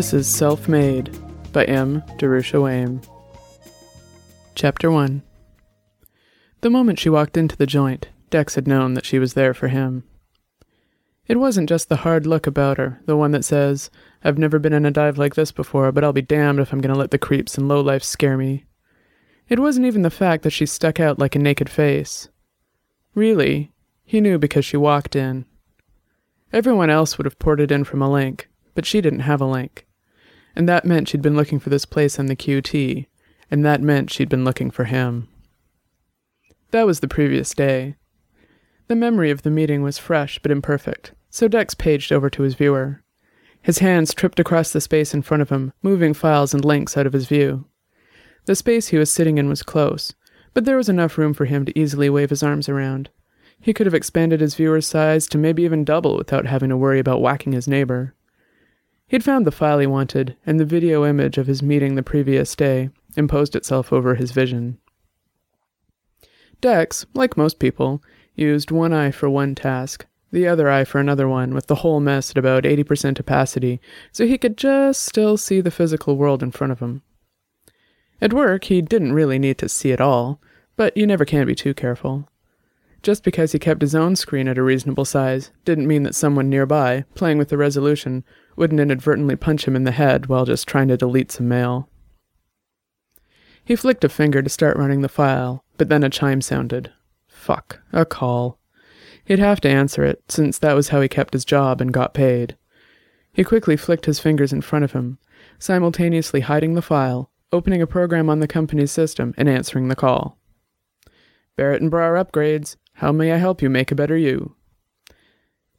This is Self Made by M. Darusha Wehm. Chapter 1 The moment she walked into the joint, Dex had known that she was there for him. It wasn't just the hard look about her, the one that says, I've never been in a dive like this before, but I'll be damned if I'm going to let the creeps and lowlife scare me. It wasn't even the fact that she stuck out like a naked face. Really, he knew because she walked in. Everyone else would have ported in from a link, but she didn't have a link. And that meant she'd been looking for this place on the QT, and that meant she'd been looking for him. That was the previous day. The memory of the meeting was fresh but imperfect, so Dex paged over to his viewer. His hands tripped across the space in front of him, moving files and links out of his view. The space he was sitting in was close, but there was enough room for him to easily wave his arms around. He could have expanded his viewer's size to maybe even double without having to worry about whacking his neighbor. He'd found the file he wanted, and the video image of his meeting the previous day imposed itself over his vision. Dex, like most people, used one eye for one task, the other eye for another one, with the whole mess at about 80% opacity, so he could just still see the physical world in front of him. At work, he didn't really need to see it all, but you never can be too careful. Just because he kept his own screen at a reasonable size didn't mean that someone nearby, playing with the resolution, wouldn't inadvertently punch him in the head while just trying to delete some mail. He flicked a finger to start running the file, but then a chime sounded. Fuck, a call. He'd have to answer it, since that was how he kept his job and got paid. He quickly flicked his fingers in front of him, simultaneously hiding the file, opening a program on the company's system, and answering the call. Barrett and Brar upgrades. How may I help you make a better you?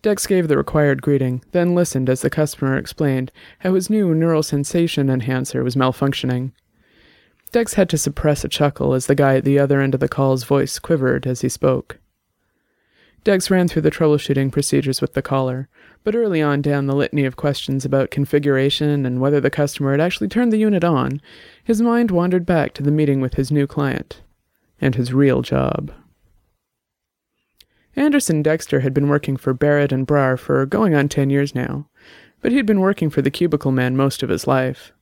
Dex gave the required greeting, then listened as the customer explained how his new neural sensation enhancer was malfunctioning. Dex had to suppress a chuckle as the guy at the other end of the call's voice quivered as he spoke. Dex ran through the troubleshooting procedures with the caller, but early on down the litany of questions about configuration and whether the customer had actually turned the unit on, his mind wandered back to the meeting with his new client and his real job. Anderson Dexter had been working for Barrett and Brar for going on ten years now, but he'd been working for the Cubicle Man most of his life.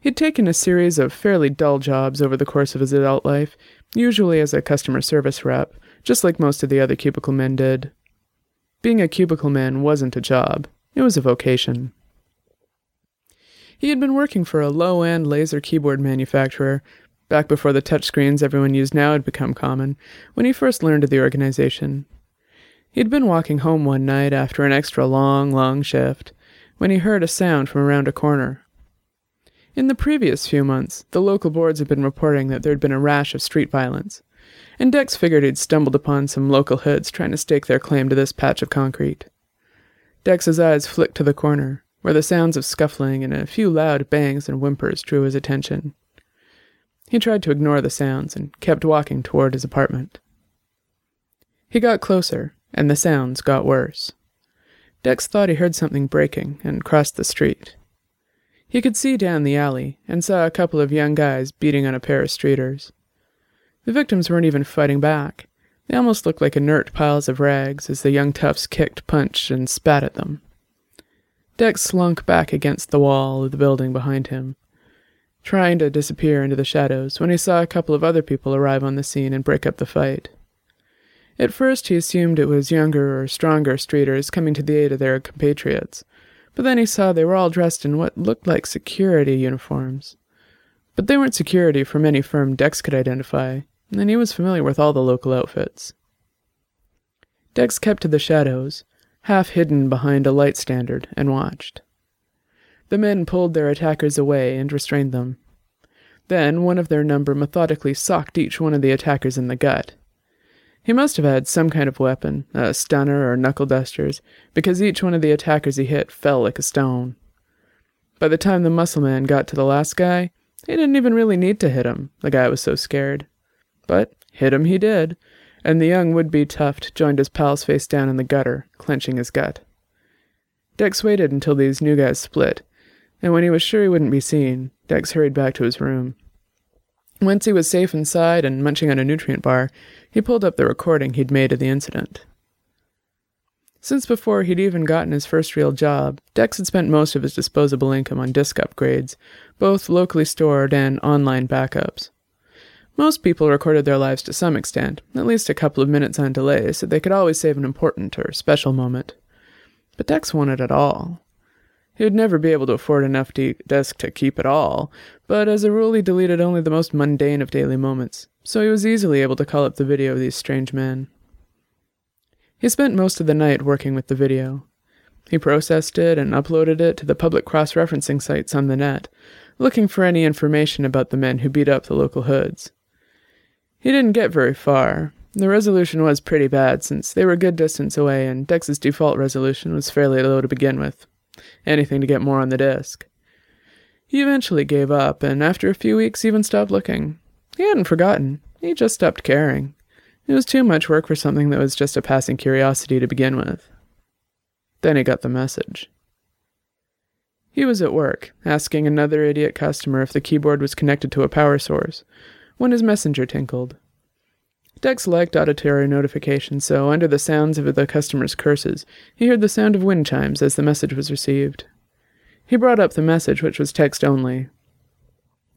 He'd taken a series of fairly dull jobs over the course of his adult life, usually as a customer service rep, just like most of the other cubicle men did. Being a cubicle man wasn't a job, it was a vocation. He had been working for a low end laser keyboard manufacturer, back before the touchscreens everyone used now had become common, when he first learned of the organization. He'd been walking home one night after an extra long, long shift when he heard a sound from around a corner. In the previous few months, the local boards had been reporting that there had been a rash of street violence, and Dex figured he'd stumbled upon some local hoods trying to stake their claim to this patch of concrete. Dex's eyes flicked to the corner, where the sounds of scuffling and a few loud bangs and whimpers drew his attention. He tried to ignore the sounds and kept walking toward his apartment. He got closer, and the sounds got worse. Dex thought he heard something breaking and crossed the street. He could see down the alley and saw a couple of young guys beating on a pair of streeters. The victims weren't even fighting back. They almost looked like inert piles of rags as the young toughs kicked, punched, and spat at them. Dex slunk back against the wall of the building behind him, trying to disappear into the shadows when he saw a couple of other people arrive on the scene and break up the fight. At first, he assumed it was younger or stronger streeters coming to the aid of their compatriots, but then he saw they were all dressed in what looked like security uniforms. But they weren't security from any firm Dex could identify, and he was familiar with all the local outfits. Dex kept to the shadows, half hidden behind a light standard, and watched. The men pulled their attackers away and restrained them. Then one of their number methodically socked each one of the attackers in the gut. He must have had some kind of weapon, a stunner or knuckle dusters, because each one of the attackers he hit fell like a stone. By the time the muscle man got to the last guy, he didn't even really need to hit him, the guy was so scared. But hit him he did, and the young would-be tuft joined his pals face down in the gutter, clenching his gut. Dex waited until these new guys split, and when he was sure he wouldn't be seen, Dex hurried back to his room. Once he was safe inside and munching on a nutrient bar, he pulled up the recording he'd made of the incident. Since before he'd even gotten his first real job, Dex had spent most of his disposable income on disk upgrades, both locally stored and online backups. Most people recorded their lives to some extent, at least a couple of minutes on delay, so they could always save an important or special moment. But Dex wanted it all. He would never be able to afford enough de- disk to keep it all, but as a rule he deleted only the most mundane of daily moments, so he was easily able to call up the video of these strange men. He spent most of the night working with the video. He processed it and uploaded it to the public cross referencing sites on the net, looking for any information about the men who beat up the local hoods. He didn't get very far. The resolution was pretty bad since they were a good distance away and Dex's default resolution was fairly low to begin with. Anything to get more on the disk. He eventually gave up and after a few weeks even stopped looking. He hadn't forgotten. He just stopped caring. It was too much work for something that was just a passing curiosity to begin with. Then he got the message. He was at work, asking another idiot customer if the keyboard was connected to a power source, when his messenger tinkled. Dex liked auditory notifications, so under the sounds of the customer's curses, he heard the sound of wind chimes as the message was received. He brought up the message, which was text only.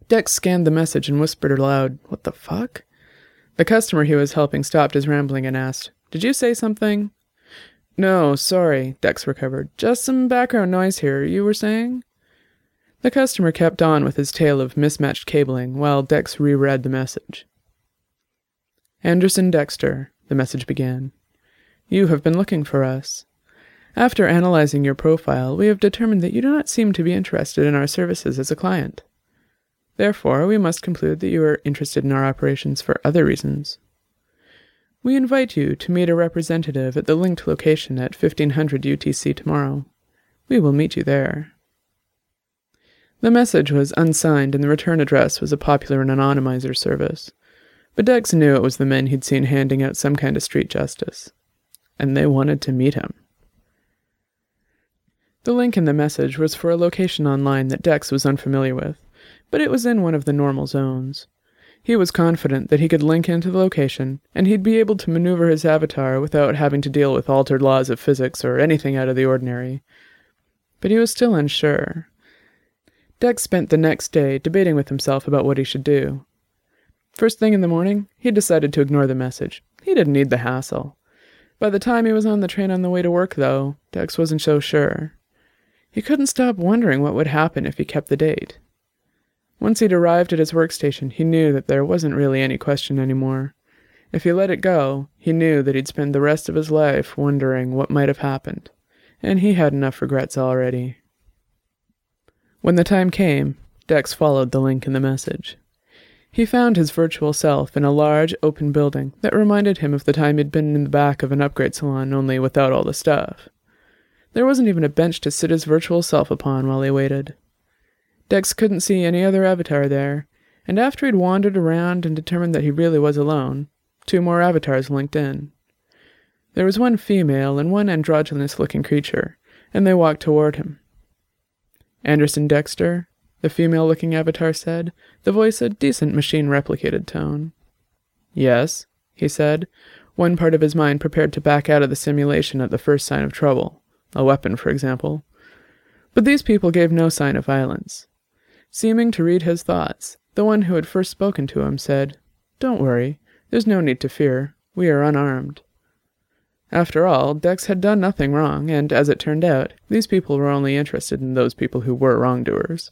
Dex scanned the message and whispered aloud, What the fuck? The customer he was helping stopped his rambling and asked, Did you say something? No, sorry, Dex recovered. Just some background noise here, you were saying? The customer kept on with his tale of mismatched cabling while Dex reread the message. Anderson Dexter, the message began. You have been looking for us. After analyzing your profile, we have determined that you do not seem to be interested in our services as a client. Therefore, we must conclude that you are interested in our operations for other reasons. We invite you to meet a representative at the linked location at 1500 UTC tomorrow. We will meet you there. The message was unsigned and the return address was a popular anonymizer service. But Dex knew it was the men he'd seen handing out some kind of street justice. And they wanted to meet him. The link in the message was for a location online that Dex was unfamiliar with but it was in one of the normal zones. He was confident that he could link into the location, and he'd be able to maneuver his avatar without having to deal with altered laws of physics or anything out of the ordinary. But he was still unsure. Dex spent the next day debating with himself about what he should do. First thing in the morning, he decided to ignore the message. He didn't need the hassle. By the time he was on the train on the way to work, though, Dex wasn't so sure. He couldn't stop wondering what would happen if he kept the date. Once he'd arrived at his workstation, he knew that there wasn't really any question anymore. If he let it go, he knew that he'd spend the rest of his life wondering what might have happened, and he had enough regrets already. When the time came, Dex followed the link in the message. He found his virtual self in a large, open building that reminded him of the time he'd been in the back of an upgrade salon, only without all the stuff. There wasn't even a bench to sit his virtual self upon while he waited. Dex couldn't see any other avatar there, and after he'd wandered around and determined that he really was alone, two more avatars linked in. There was one female and one androgynous looking creature, and they walked toward him. Anderson Dexter, the female looking avatar said, the voice a decent machine replicated tone. Yes, he said, one part of his mind prepared to back out of the simulation at the first sign of trouble, a weapon, for example. But these people gave no sign of violence. Seeming to read his thoughts, the one who had first spoken to him said, Don't worry, there's no need to fear. We are unarmed. After all, Dex had done nothing wrong, and as it turned out, these people were only interested in those people who were wrongdoers.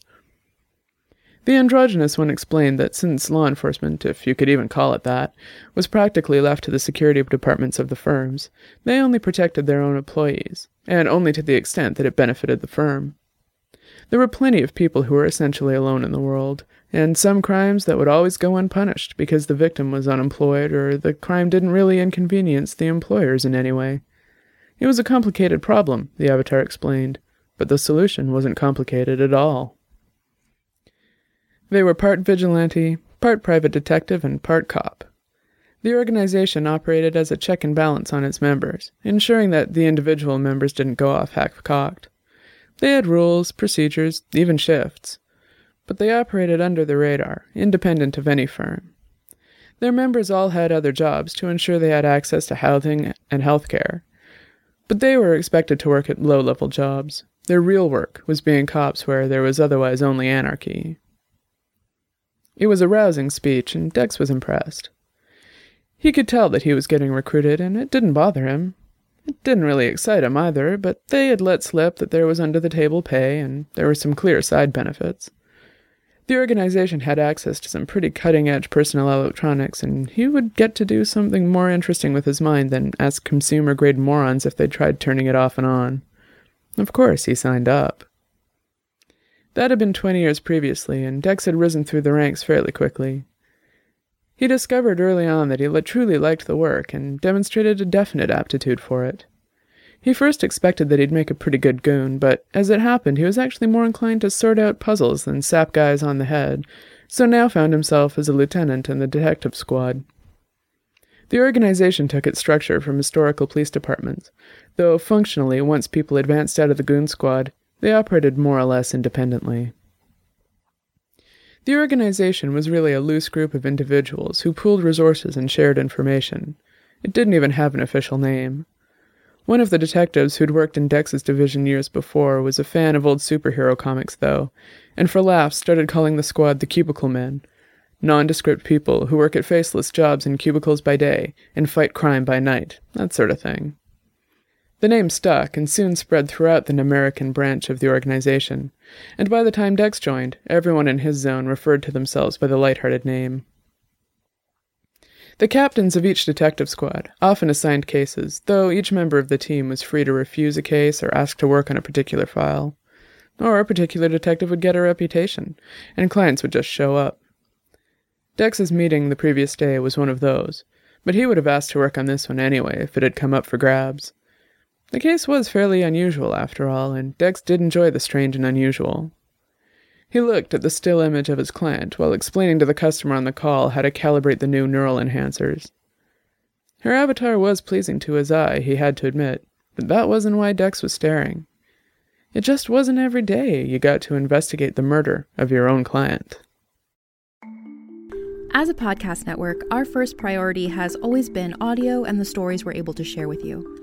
The androgynous one explained that since law enforcement, if you could even call it that, was practically left to the security departments of the firms, they only protected their own employees, and only to the extent that it benefited the firm. There were plenty of people who were essentially alone in the world, and some crimes that would always go unpunished because the victim was unemployed or the crime didn't really inconvenience the employers in any way. It was a complicated problem, the Avatar explained, but the solution wasn't complicated at all. They were part vigilante, part private detective, and part cop. The organization operated as a check and balance on its members, ensuring that the individual members didn't go off half cocked. They had rules, procedures, even shifts. But they operated under the radar, independent of any firm. Their members all had other jobs to ensure they had access to housing and health care. But they were expected to work at low level jobs. Their real work was being cops where there was otherwise only anarchy. It was a rousing speech, and Dex was impressed. He could tell that he was getting recruited, and it didn't bother him. It didn't really excite him either, but they had let slip that there was under the table pay, and there were some clear side benefits. The organization had access to some pretty cutting edge personal electronics, and he would get to do something more interesting with his mind than ask consumer grade morons if they tried turning it off and on. Of course, he signed up. That had been twenty years previously, and Dex had risen through the ranks fairly quickly. He discovered early on that he truly liked the work and demonstrated a definite aptitude for it. He first expected that he'd make a pretty good goon, but as it happened, he was actually more inclined to sort out puzzles than sap guys on the head, so now found himself as a lieutenant in the detective squad. The organization took its structure from historical police departments, though functionally, once people advanced out of the goon squad, they operated more or less independently. The organization was really a loose group of individuals who pooled resources and shared information. It didn't even have an official name. One of the detectives who'd worked in Dex's division years before was a fan of old superhero comics, though, and for laughs started calling the squad the Cubicle Men nondescript people who work at faceless jobs in cubicles by day and fight crime by night, that sort of thing. The name stuck and soon spread throughout the American branch of the organization, and by the time Dex joined, everyone in his zone referred to themselves by the light-hearted name. The captains of each detective squad often assigned cases, though each member of the team was free to refuse a case or ask to work on a particular file. Or a particular detective would get a reputation, and clients would just show up. Dex's meeting the previous day was one of those, but he would have asked to work on this one anyway if it had come up for grabs. The case was fairly unusual, after all, and Dex did enjoy the strange and unusual. He looked at the still image of his client while explaining to the customer on the call how to calibrate the new neural enhancers. Her avatar was pleasing to his eye, he had to admit, but that wasn't why Dex was staring. It just wasn't every day you got to investigate the murder of your own client. As a podcast network, our first priority has always been audio and the stories we're able to share with you.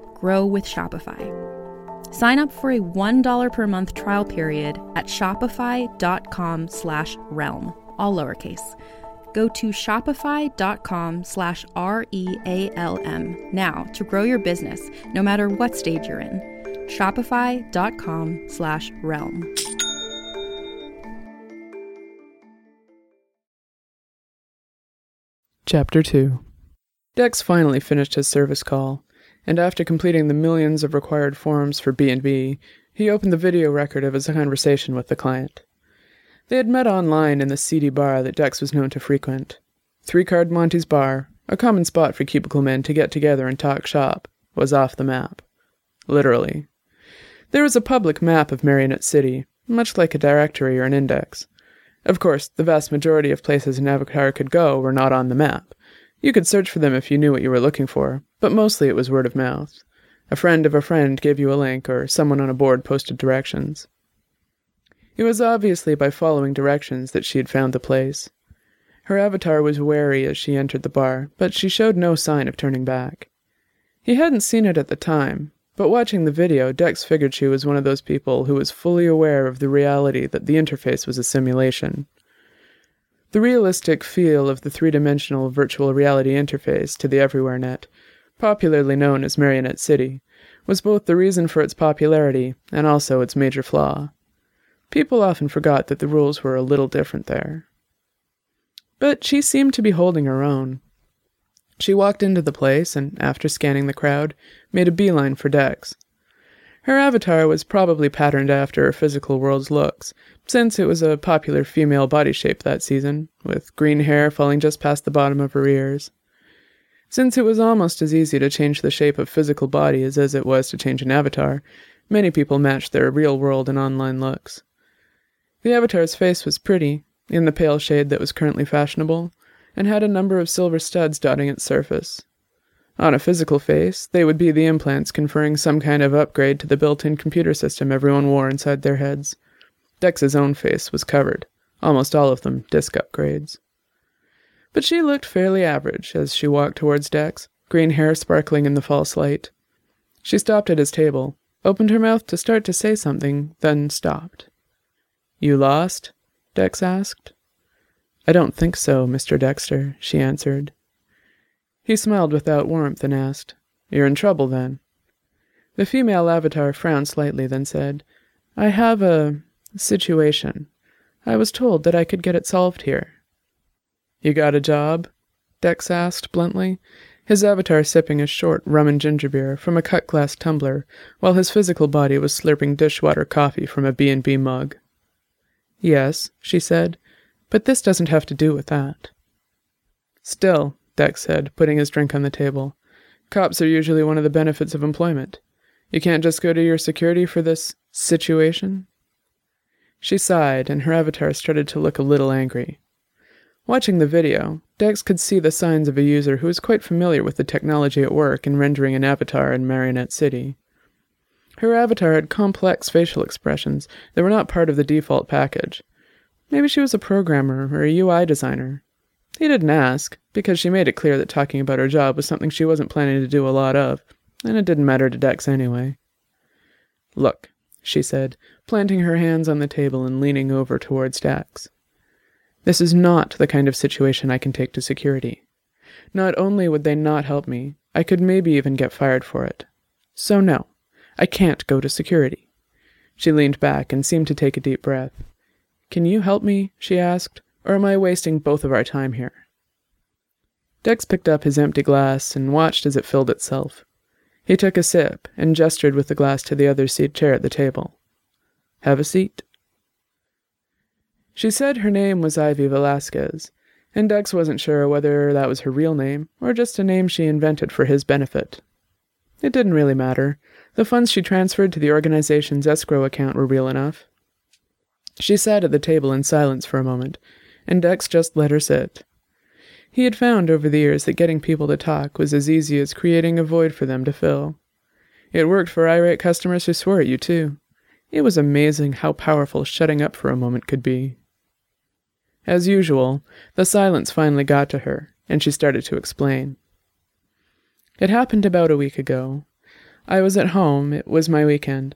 grow with Shopify. Sign up for a $1 per month trial period at shopify.com slash realm, all lowercase. Go to shopify.com slash R-E-A-L-M now to grow your business, no matter what stage you're in. Shopify.com slash realm. Chapter 2 Dex finally finished his service call and after completing the millions of required forms for B&B, he opened the video record of his conversation with the client. They had met online in the seedy bar that Dex was known to frequent. Three Card Monty's bar, a common spot for cubicle men to get together and talk shop, was off the map. Literally. There was a public map of Marionette City, much like a directory or an index. Of course, the vast majority of places an avatar could go were not on the map, you could search for them if you knew what you were looking for, but mostly it was word of mouth. A friend of a friend gave you a link, or someone on a board posted directions. It was obviously by following directions that she had found the place. Her avatar was wary as she entered the bar, but she showed no sign of turning back. He hadn't seen it at the time, But watching the video, Dex figured she was one of those people who was fully aware of the reality that the interface was a simulation. The realistic feel of the three dimensional virtual reality interface to the Everywhere Net, popularly known as Marionette City, was both the reason for its popularity and also its major flaw. People often forgot that the rules were a little different there. But she seemed to be holding her own. She walked into the place and, after scanning the crowd, made a beeline for Dex. Her avatar was probably patterned after her physical world's looks, since it was a popular female body shape that season, with green hair falling just past the bottom of her ears. Since it was almost as easy to change the shape of physical bodies as it was to change an avatar, many people matched their real world and online looks. The avatar's face was pretty, in the pale shade that was currently fashionable, and had a number of silver studs dotting its surface. On a physical face, they would be the implants conferring some kind of upgrade to the built in computer system everyone wore inside their heads. Dex's own face was covered, almost all of them disc upgrades. But she looked fairly average as she walked towards Dex, green hair sparkling in the false light. She stopped at his table, opened her mouth to start to say something, then stopped. You lost? Dex asked. I don't think so, Mr. Dexter, she answered. He smiled without warmth and asked, You're in trouble then? The female avatar frowned slightly, then said, I have a situation. I was told that I could get it solved here. You got a job? Dex asked bluntly, his avatar sipping a short rum and ginger beer from a cut glass tumbler, while his physical body was slurping dishwater coffee from a B&B mug. Yes, she said, but this doesn't have to do with that. Still, Dex said, putting his drink on the table, cops are usually one of the benefits of employment. You can't just go to your security for this situation? She sighed, and her avatar started to look a little angry. Watching the video, Dex could see the signs of a user who was quite familiar with the technology at work in rendering an avatar in Marionette City. Her avatar had complex facial expressions that were not part of the default package. Maybe she was a programmer or a UI designer. He didn't ask, because she made it clear that talking about her job was something she wasn't planning to do a lot of, and it didn't matter to Dex anyway. Look, she said, planting her hands on the table and leaning over towards Dex. This is not the kind of situation I can take to security. Not only would they not help me, I could maybe even get fired for it. So, no, I can't go to security. She leaned back and seemed to take a deep breath. Can you help me? she asked, or am I wasting both of our time here? Dex picked up his empty glass and watched as it filled itself. He took a sip and gestured with the glass to the other seat chair at the table. Have a seat. She said her name was Ivy Velasquez, and Dex wasn't sure whether that was her real name or just a name she invented for his benefit. It didn't really matter. The funds she transferred to the organization's escrow account were real enough. She sat at the table in silence for a moment, and Dex just let her sit. He had found over the years that getting people to talk was as easy as creating a void for them to fill. It worked for irate customers who swore at you, too. It was amazing how powerful shutting up for a moment could be. As usual, the silence finally got to her, and she started to explain. It happened about a week ago. I was at home, it was my weekend.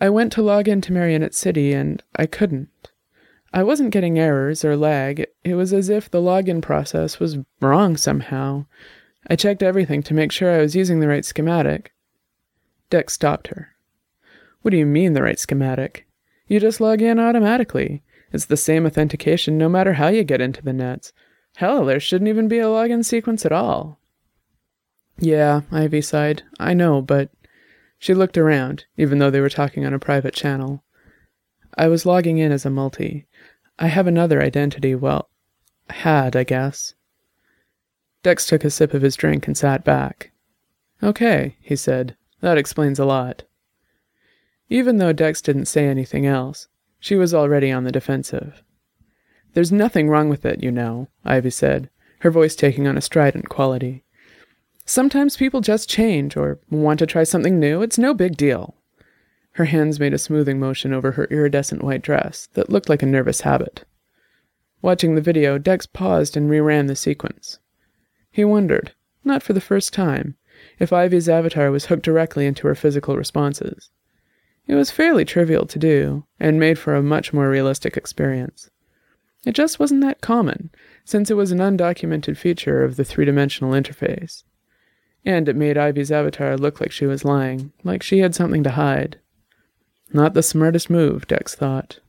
I went to log into Marionette City, and I couldn't. I wasn't getting errors or lag. It was as if the login process was wrong somehow. I checked everything to make sure I was using the right schematic. Dex stopped her. What do you mean, the right schematic? You just log in automatically. It's the same authentication no matter how you get into the nets. Hell, there shouldn't even be a login sequence at all. Yeah, Ivy sighed. I know, but. She looked around, even though they were talking on a private channel. I was logging in as a multi. I have another identity, well, had, I guess. Dex took a sip of his drink and sat back. Okay, he said. That explains a lot. Even though Dex didn't say anything else, she was already on the defensive. There's nothing wrong with it, you know, Ivy said, her voice taking on a strident quality. Sometimes people just change or want to try something new. It's no big deal. Her hands made a smoothing motion over her iridescent white dress that looked like a nervous habit. Watching the video, Dex paused and reran the sequence. He wondered, not for the first time, if Ivy's avatar was hooked directly into her physical responses. It was fairly trivial to do, and made for a much more realistic experience. It just wasn't that common, since it was an undocumented feature of the three dimensional interface. And it made Ivy's avatar look like she was lying, like she had something to hide. Not the smartest move, Dex thought.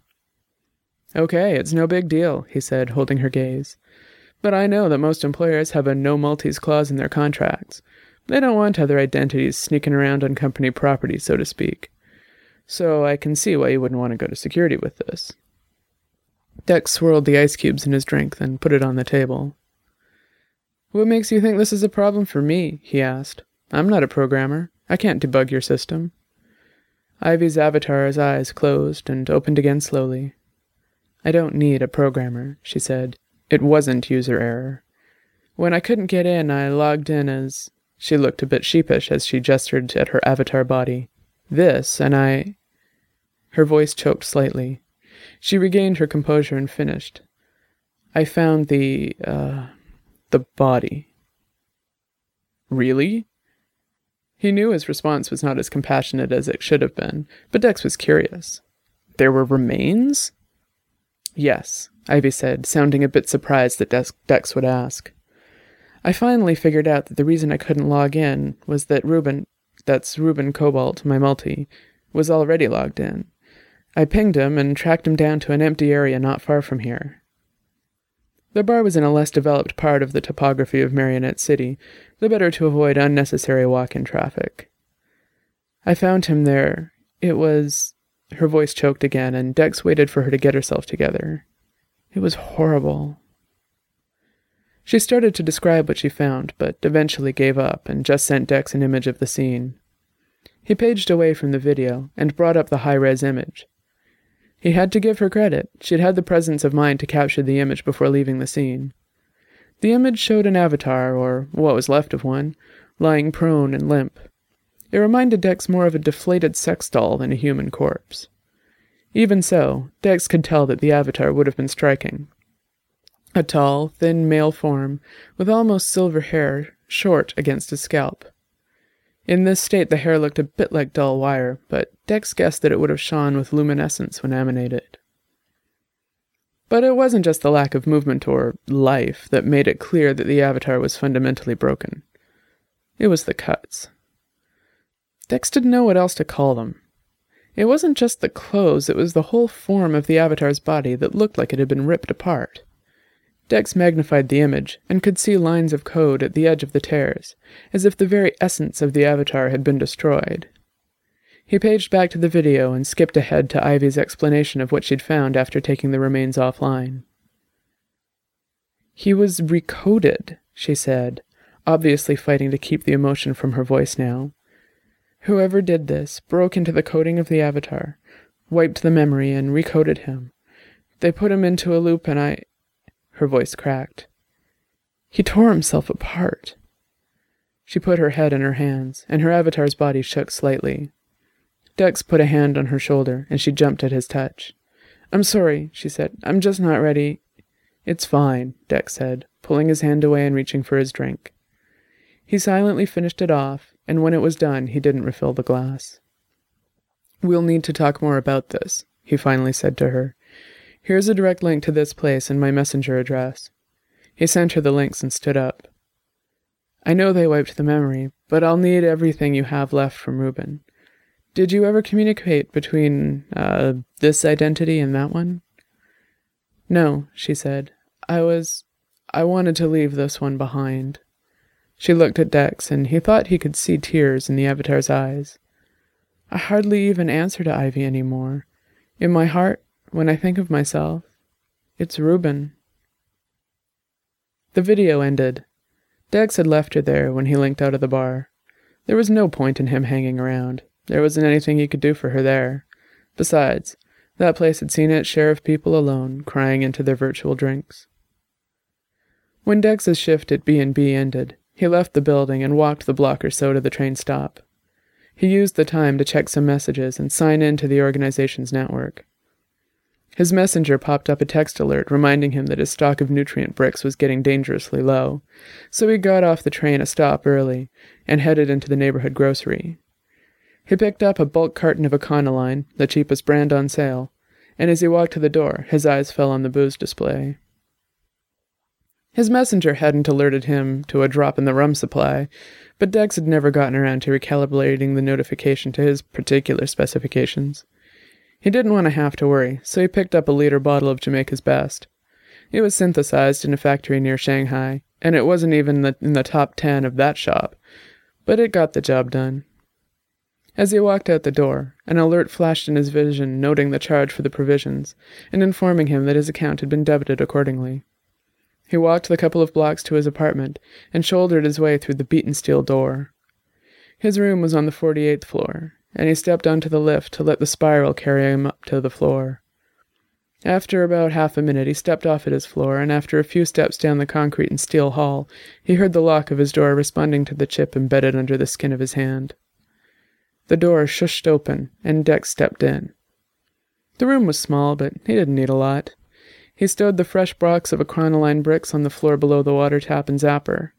Okay, it's no big deal, he said, holding her gaze. But I know that most employers have a no multis clause in their contracts. They don't want other identities sneaking around on company property, so to speak. So I can see why you wouldn't want to go to security with this. Dex swirled the ice cubes in his drink, then put it on the table. What makes you think this is a problem for me? he asked. I'm not a programmer. I can't debug your system. Ivy's avatar's eyes closed and opened again slowly. I don't need a programmer, she said. It wasn't user error. When I couldn't get in, I logged in as. She looked a bit sheepish as she gestured at her avatar body. This, and I. Her voice choked slightly. She regained her composure and finished. I found the, uh, the body. Really? He knew his response was not as compassionate as it should have been, but Dex was curious. There were remains? Yes, Ivy said, sounding a bit surprised that Dex would ask. I finally figured out that the reason I couldn't log in was that Reuben, that's Reuben Cobalt, my multi, was already logged in. I pinged him and tracked him down to an empty area not far from here. The bar was in a less developed part of the topography of Marionette City, the better to avoid unnecessary walk in traffic. I found him there. It was. Her voice choked again, and Dex waited for her to get herself together. It was horrible. She started to describe what she found, but eventually gave up and just sent Dex an image of the scene. He paged away from the video and brought up the high res image. He had to give her credit. She'd had the presence of mind to capture the image before leaving the scene. The image showed an avatar, or what was left of one, lying prone and limp. It reminded Dex more of a deflated sex doll than a human corpse. Even so, Dex could tell that the avatar would have been striking. A tall, thin male form, with almost silver hair, short against his scalp. In this state, the hair looked a bit like dull wire, but Dex guessed that it would have shone with luminescence when animated. But it wasn't just the lack of movement or life that made it clear that the avatar was fundamentally broken. It was the cuts. Dex didn't know what else to call them. It wasn't just the clothes, it was the whole form of the Avatar's body that looked like it had been ripped apart. Dex magnified the image and could see lines of code at the edge of the tears, as if the very essence of the Avatar had been destroyed. He paged back to the video and skipped ahead to Ivy's explanation of what she'd found after taking the remains offline. He was recoded, she said, obviously fighting to keep the emotion from her voice now. Whoever did this broke into the coding of the avatar, wiped the memory, and recoded him. They put him into a loop, and I. Her voice cracked. He tore himself apart. She put her head in her hands, and her avatar's body shook slightly. Dex put a hand on her shoulder, and she jumped at his touch. I'm sorry, she said. I'm just not ready. It's fine, Dex said, pulling his hand away and reaching for his drink. He silently finished it off, and when it was done, he didn't refill the glass. We'll need to talk more about this, he finally said to her. Here's a direct link to this place and my messenger address. He sent her the links and stood up. I know they wiped the memory, but I'll need everything you have left from Reuben. Did you ever communicate between, uh, this identity and that one? No, she said. I was. I wanted to leave this one behind. She looked at Dex, and he thought he could see tears in the Avatar's eyes. I hardly even answer to Ivy any more. In my heart, when I think of myself, it's Reuben. The video ended. Dex had left her there when he linked out of the bar. There was no point in him hanging around. There wasn't anything he could do for her there. Besides, that place had seen its share of people alone, crying into their virtual drinks. When Dex's shift at B&B ended, he left the building and walked the block or so to the train stop. He used the time to check some messages and sign in to the organization's network. His messenger popped up a text alert reminding him that his stock of nutrient bricks was getting dangerously low, so he got off the train a stop early and headed into the neighborhood grocery. He picked up a bulk carton of Econoline, the cheapest brand on sale, and as he walked to the door, his eyes fell on the booze display. His messenger hadn't alerted him to a drop in the rum supply, but Dex had never gotten around to recalibrating the notification to his particular specifications. He didn't want to have to worry, so he picked up a liter bottle of Jamaica's Best. It was synthesized in a factory near Shanghai, and it wasn't even the, in the top ten of that shop, but it got the job done. As he walked out the door, an alert flashed in his vision noting the charge for the provisions and informing him that his account had been debited accordingly. He walked the couple of blocks to his apartment and shouldered his way through the beaten steel door. His room was on the 48th floor, and he stepped onto the lift to let the spiral carry him up to the floor. After about half a minute, he stepped off at his floor, and after a few steps down the concrete and steel hall, he heard the lock of his door responding to the chip embedded under the skin of his hand. The door shushed open, and Dex stepped in. The room was small, but he didn't need a lot. He stowed the fresh box of Econoline bricks on the floor below the water tap and zapper.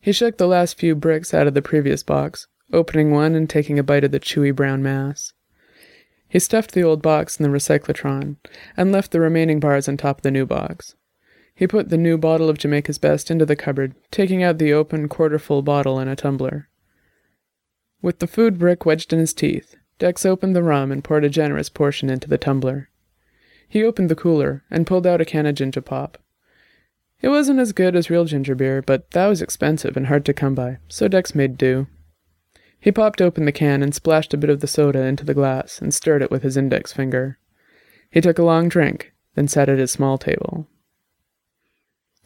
He shook the last few bricks out of the previous box, opening one and taking a bite of the chewy brown mass. He stuffed the old box in the recyclotron and left the remaining bars on top of the new box. He put the new bottle of Jamaica's Best into the cupboard, taking out the open quarter full bottle in a tumbler. With the food brick wedged in his teeth, Dex opened the rum and poured a generous portion into the tumbler. He opened the cooler and pulled out a can of ginger pop. It wasn't as good as real ginger beer, but that was expensive and hard to come by, so Dex made do. He popped open the can and splashed a bit of the soda into the glass and stirred it with his index finger. He took a long drink, then sat at his small table.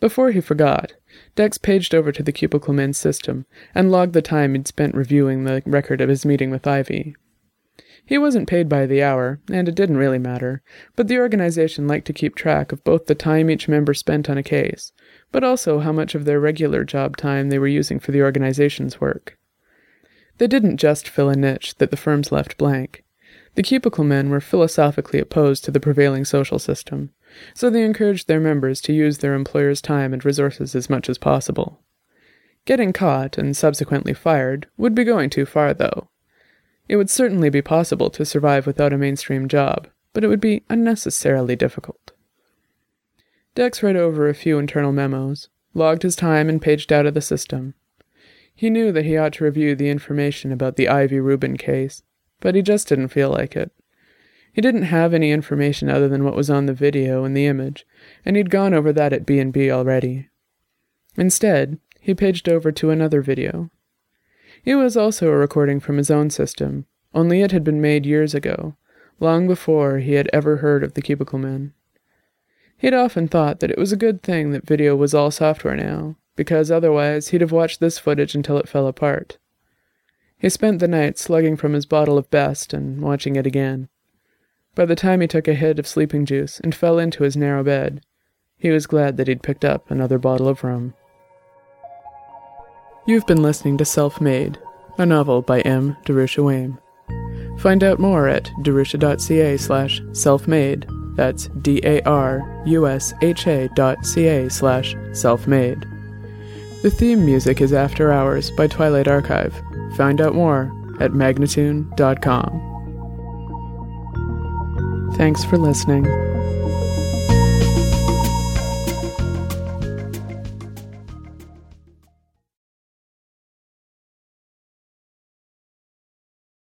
Before he forgot, Dex paged over to the Cubicle Men's system and logged the time he'd spent reviewing the record of his meeting with Ivy. He wasn't paid by the hour, and it didn't really matter, but the organization liked to keep track of both the time each member spent on a case, but also how much of their regular job time they were using for the organization's work. They didn't just fill a niche that the firms left blank. The cubicle men were philosophically opposed to the prevailing social system, so they encouraged their members to use their employer's time and resources as much as possible. Getting caught and subsequently fired would be going too far, though. It would certainly be possible to survive without a mainstream job, but it would be unnecessarily difficult. Dex read over a few internal memos, logged his time, and paged out of the system. He knew that he ought to review the information about the Ivy Reuben case, but he just didn't feel like it. He didn't have any information other than what was on the video and the image, and he'd gone over that at B&B already. Instead, he paged over to another video. It was also a recording from his own system, only it had been made years ago, long before he had ever heard of the Cubicle Men. He'd often thought that it was a good thing that video was all software now, because otherwise he'd have watched this footage until it fell apart. He spent the night slugging from his bottle of best and watching it again. By the time he took a hit of sleeping juice and fell into his narrow bed, he was glad that he'd picked up another bottle of rum. You've been listening to Self Made, a novel by M. Darusha Wehm. Find out more at darusha.ca slash self-made. That's D-A-R-U-S-H-A dot C-A slash self-made. The theme music is After Hours by Twilight Archive. Find out more at magnatune.com. Thanks for listening.